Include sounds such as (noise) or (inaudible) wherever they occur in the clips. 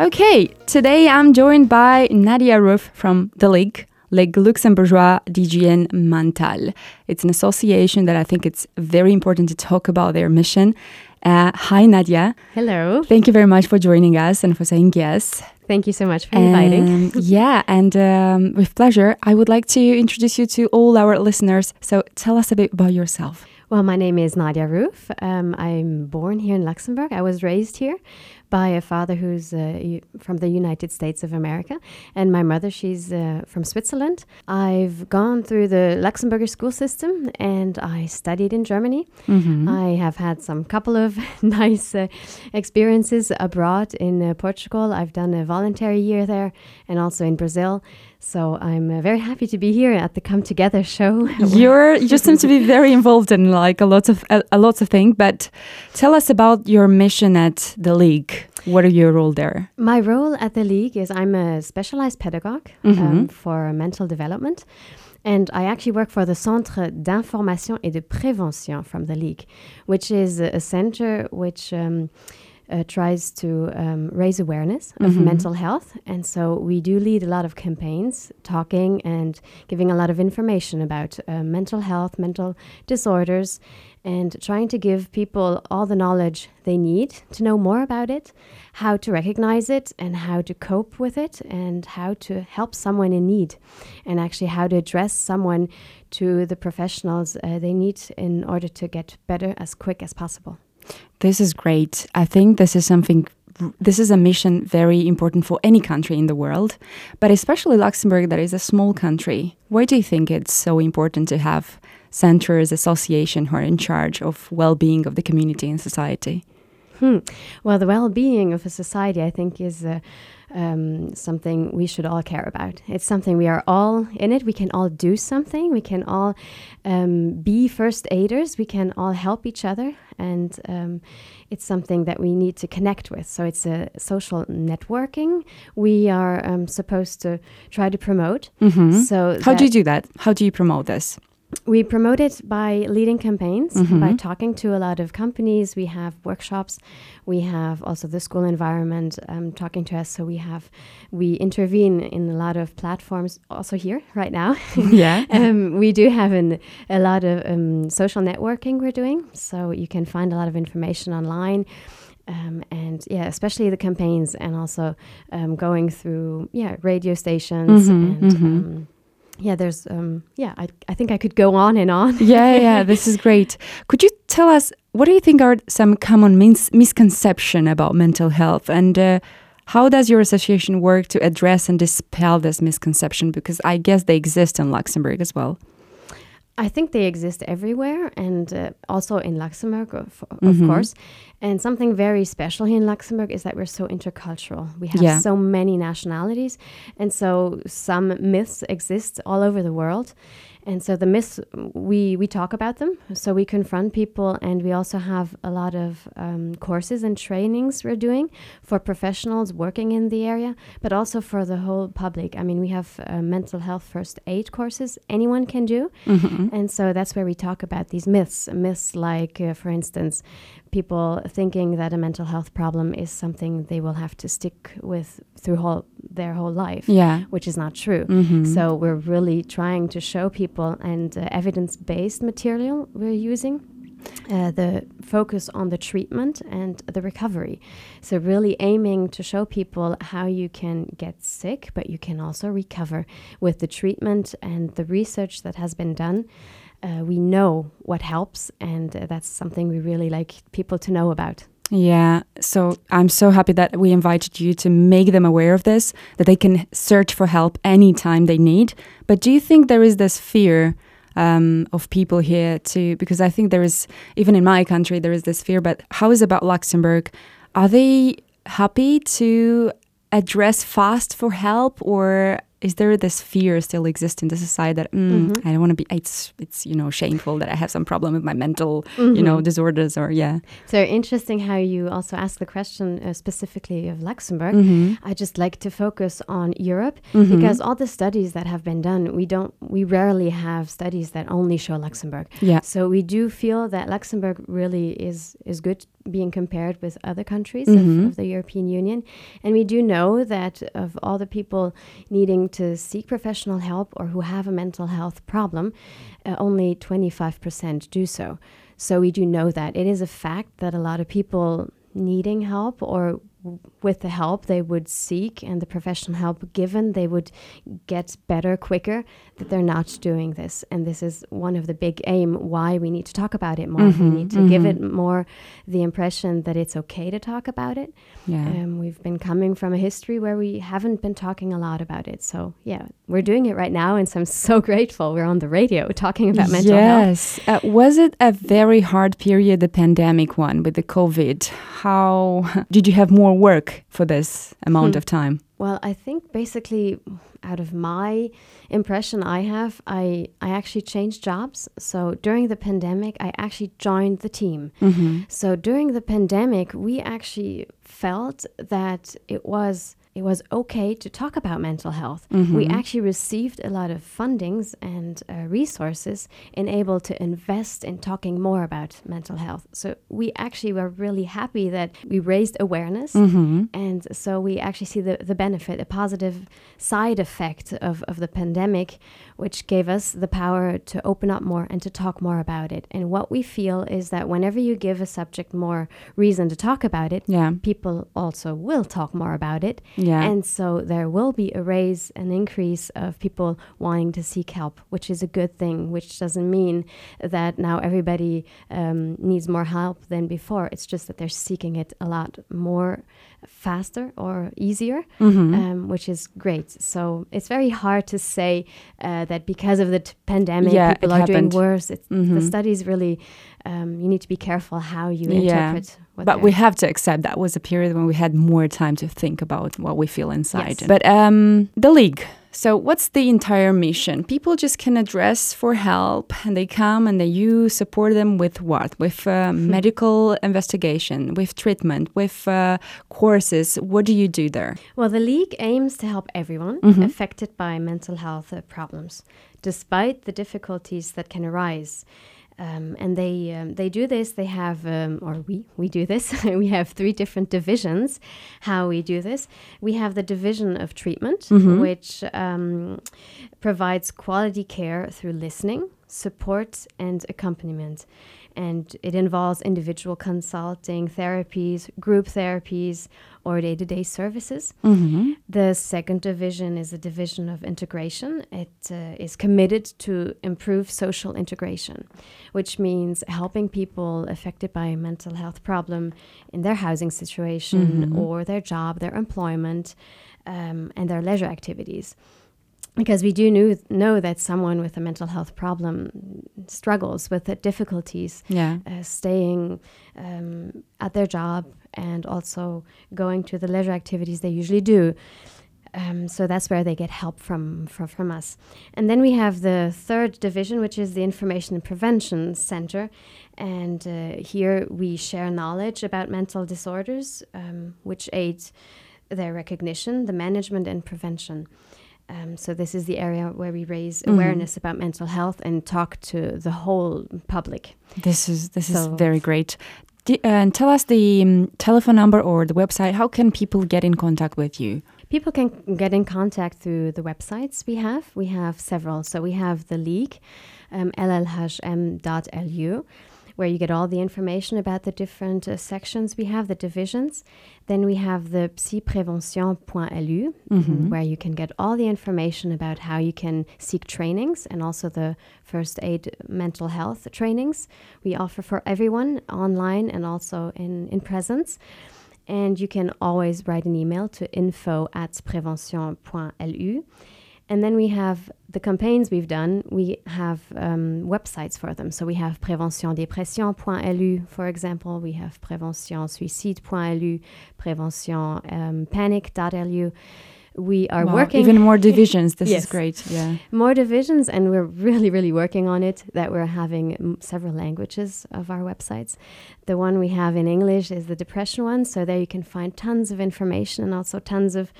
Okay, today I'm joined by Nadia Roof from the League. Ligue Luxembourgeois d'Hygiène Mentale. It's an association that I think it's very important to talk about their mission. Uh, hi, Nadia. Hello. Thank you very much for joining us and for saying yes. Thank you so much for inviting. Um, yeah, and um, with pleasure, I would like to introduce you to all our listeners. So tell us a bit about yourself. Well, my name is Nadia Roof. Um, I'm born here in Luxembourg. I was raised here by a father who's uh, from the United States of America, and my mother, she's uh, from Switzerland. I've gone through the Luxembourger school system and I studied in Germany. Mm-hmm. I have had some couple of (laughs) nice uh, experiences abroad in uh, Portugal. I've done a voluntary year there and also in Brazil. So I'm uh, very happy to be here at the Come Together show. (laughs) You're you seem to be very involved in like a lot of a, a lots of things. But tell us about your mission at the league. What are your role there? My role at the league is I'm a specialized pedagogue Mhm. um, for mental development. And I actually work for the Centre d'information et de prévention from the League, which is a, a center which um, uh, tries to um, raise awareness of Mhm. mental health. And so we do lead a lot of campaigns, talking and giving a lot of information about uh, mental health, mental disorders, and trying to give people all the knowledge they need to know more about it, how to recognize it, and how to cope with it, and how to help someone in need, and actually how to address someone to the professionals uh, they need in order to get better as quick as possible. This is great. I think this is something. This is a mission very important for any country in the world, but especially Luxembourg, that is a small country. Why do you think it's so important to have centers, association who are in charge of well-being of the community and society? Hmm. Well, the well being of a society, I think, is uh, um, something we should all care about. It's something we are all in it. We can all do something. We can all um, be first aiders. We can all help each other. And um, it's something that we need to connect with. So it's a social networking we are um, supposed to try to promote. Mhm. So How do you do that? How do you promote this? We promote it by leading campaigns, Mhm. by talking to a lot of companies. We have workshops. We have also the school environment um, talking to us. So we have, we intervene in a lot of platforms also here right now. (laughs) yeah. (laughs) um, we do have an, a lot of um, social networking we're doing. So you can find a lot of information online. Um, and yeah, especially the campaigns and also um, going through, yeah, radio stations Mhm, and, mhm. um, yeah, there's, um, yeah, I, I think I could go on and on. (laughs) yeah, yeah, this is great. Could you tell us what do you think are some common mis- misconception about mental health, and uh, how does your association work to address and dispel this misconception? Because I guess they exist in Luxembourg as well. I think they exist everywhere and uh, also in Luxembourg, of, of Mhm. course. And something very special here in Luxembourg is that we're so intercultural. We have Yeah. so many nationalities. And so some myths exist all over the world. And so the myths, we, we talk about them. So we confront people, and we also have a lot of um, courses and trainings we're doing for professionals working in the area, but also for the whole public. I mean, we have uh, mental health first aid courses anyone can do. Mhm. And so that's where we talk about these myths. Myths like, uh, for instance, people thinking that a mental health problem is something they will have to stick with through whole, their whole life, Yeah. which is not true. Mhm. So we're really trying to show people and uh, evidence-based material we're using. Uh, the focus on the treatment and the recovery. So, really aiming to show people how you can get sick, but you can also recover with the treatment and the research that has been done. Uh, we know what helps, and uh, that's something we really like people to know about. Yeah, so I'm so happy that we invited you to make them aware of this, that they can search for help anytime they need. But do you think there is this fear um, of people here too? Because I think there is, even in my country, there is this fear. But how is about Luxembourg? Are they happy to address fast for help, or is there this fear still exist in the society that mm, Mhm. I don't want to be? It's it's you know shameful that I have some problem with my mental you know Mhm. disorders or yeah. So interesting how you also ask the question uh, specifically of Luxembourg. Mhm. I just like to focus on Europe Mhm. because all the studies that have been done, we don't, we rarely have studies that only show Luxembourg. Yeah. So we do feel that Luxembourg really is is good being compared with other countries Mhm. of, of the European Union. And we do know that of all the people needing to seek professional help or who have a mental health problem, uh, only 25% do so. So we do know that. It is a fact that a lot of people needing help or with the help they would seek and the professional help given, they would get better quicker, that they're not doing this. And this is one of the big aim why we need to talk about it more. Mhm, We need to give mhm. it more the impression that it's okay to talk about it. Yeah. Um, we've been coming from a history where we haven't been talking a lot about it. So, yeah, we're doing it right now. And so I'm (laughs) so grateful we're on the radio talking about mental health. yes. Uh, was it a very hard period, the pandemic one with the COVID? How (laughs) did you have more work for this amount Hmm. of time? Well, I think basically, out of my impression I have, I, I actually changed jobs. So during the pandemic, I actually joined the team. Mm-hmm. So during the pandemic, we actually felt that it was it was okay to talk about mental health. We Mhm. actually received a lot of fundings and uh, resources and able to invest in talking more about mental health. So we actually were really happy that we raised awareness Mm-hmm. and so we actually see the, the benefit, a positive side effect of, of the pandemic, which gave us the power to open up more and to talk more about it. And what we feel is that whenever you give a subject more reason to talk about it, Yeah. people also will talk more about it. Yeah. And so there will be a raise, an increase of people wanting to seek help, which is a good thing, which doesn't mean that now everybody um, needs more help than before. It's just that they're seeking it a lot more faster or easier, Mhm. um, which is great. So it's very hard to say uh, that because of the t- pandemic, Yeah, people are happened. doing worse. It's, The Mhm. studies really, um, you need to be careful how you Yeah. interpret. What But we have to accept that was a period when we had more time to think about what we feel inside. Yes. But um, the league. So, what's the entire mission? People just can address for help, and they come and they you support them with what? With uh, medical investigation, with treatment, with uh, courses. What do you do there? Well, the League aims to help everyone Mhm. affected by mental health uh, problems, despite the difficulties that can arise. Um, and they um, they do this. They have, um, or we we do this. (laughs) we have three different divisions. How we do this? We have the division of treatment, Mhm. which um, provides quality care through listening, support, and accompaniment. And it involves individual consulting, therapies, group therapies, or day to day services. Mm-hmm. The second division is a division of integration. It uh, is committed to improve social integration, which means helping people affected by a mental health problem in their housing situation Mhm. or their job, their employment, um, and their leisure activities. Because we do knew, know that someone with a mental health problem struggles with the difficulties Yeah. uh, staying um, at their job and also going to the leisure activities they usually do. Um, so that's where they get help from, from from us. And then we have the third division, which is the Information and Prevention Center. And uh, here we share knowledge about mental disorders, um, which aid their recognition, the management, and prevention. Um, so this is the area where we raise Mhm. awareness about mental health and talk to the whole public. This is this is very great. D- and tell us the um, telephone number or the website. How can people get in contact with you? People can get in contact through the websites we have. We have several. So we have the league, um, llhm.lu, where you get all the information about the different uh, sections we have, the divisions. Then we have the psyprevention.lu, Mhm. where you can get all the information about how you can seek trainings and also the first aid mental health trainings we offer for everyone online and also in, in presence. And you can always write an email to info at prevention.lu. And then we have the campaigns we've done. We have um, websites for them. So we have préventiondépression.lu, for example. We have préventionsuicide.lu, préventionpanic.lu. we are Wow, working even more (laughs) divisions. This Yes. is great. Yeah. more divisions and we're really really working on it that we're having several languages of our websites the one we have in english is the depression one so there you can find tons of information and also tons of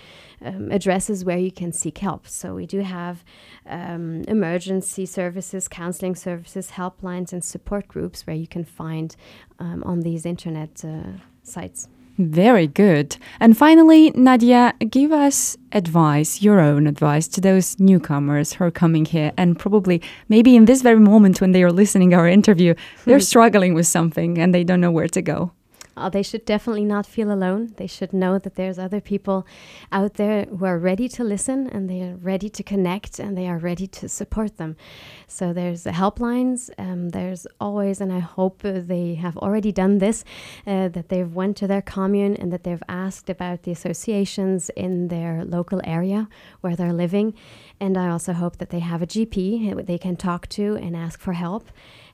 um, addresses where you can seek help so we do have um, emergency services counseling services helplines and support groups where you can find um, on these internet uh, sites Very good. And finally, Nadia, give us advice, your own advice to those newcomers who are coming here and probably maybe in this very moment when they are listening our interview, they're (laughs) struggling with something and they don't know where to go. Uh, they should definitely not feel alone. They should know that there's other people out there who are ready to listen and they are ready to connect and they are ready to support them. So there's the helplines. Um, there's always, and I hope they have already done this, uh, that they've went to their commune and that they've asked about the associations in their local area where they're living. And I also hope that they have a GP who they can talk to and ask for help.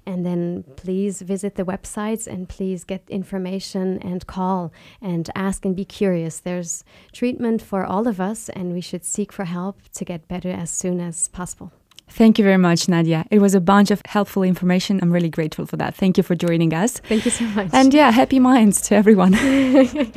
And then please visit the websites and please get information and call and ask and be curious. There's treatment for all of us, and we should seek for help to get better as soon as possible. Thank you very much, Nadia. It was a bunch of helpful information. I'm really grateful for that. Thank you for joining us. Thank you so much. And yeah, happy minds to everyone. (laughs)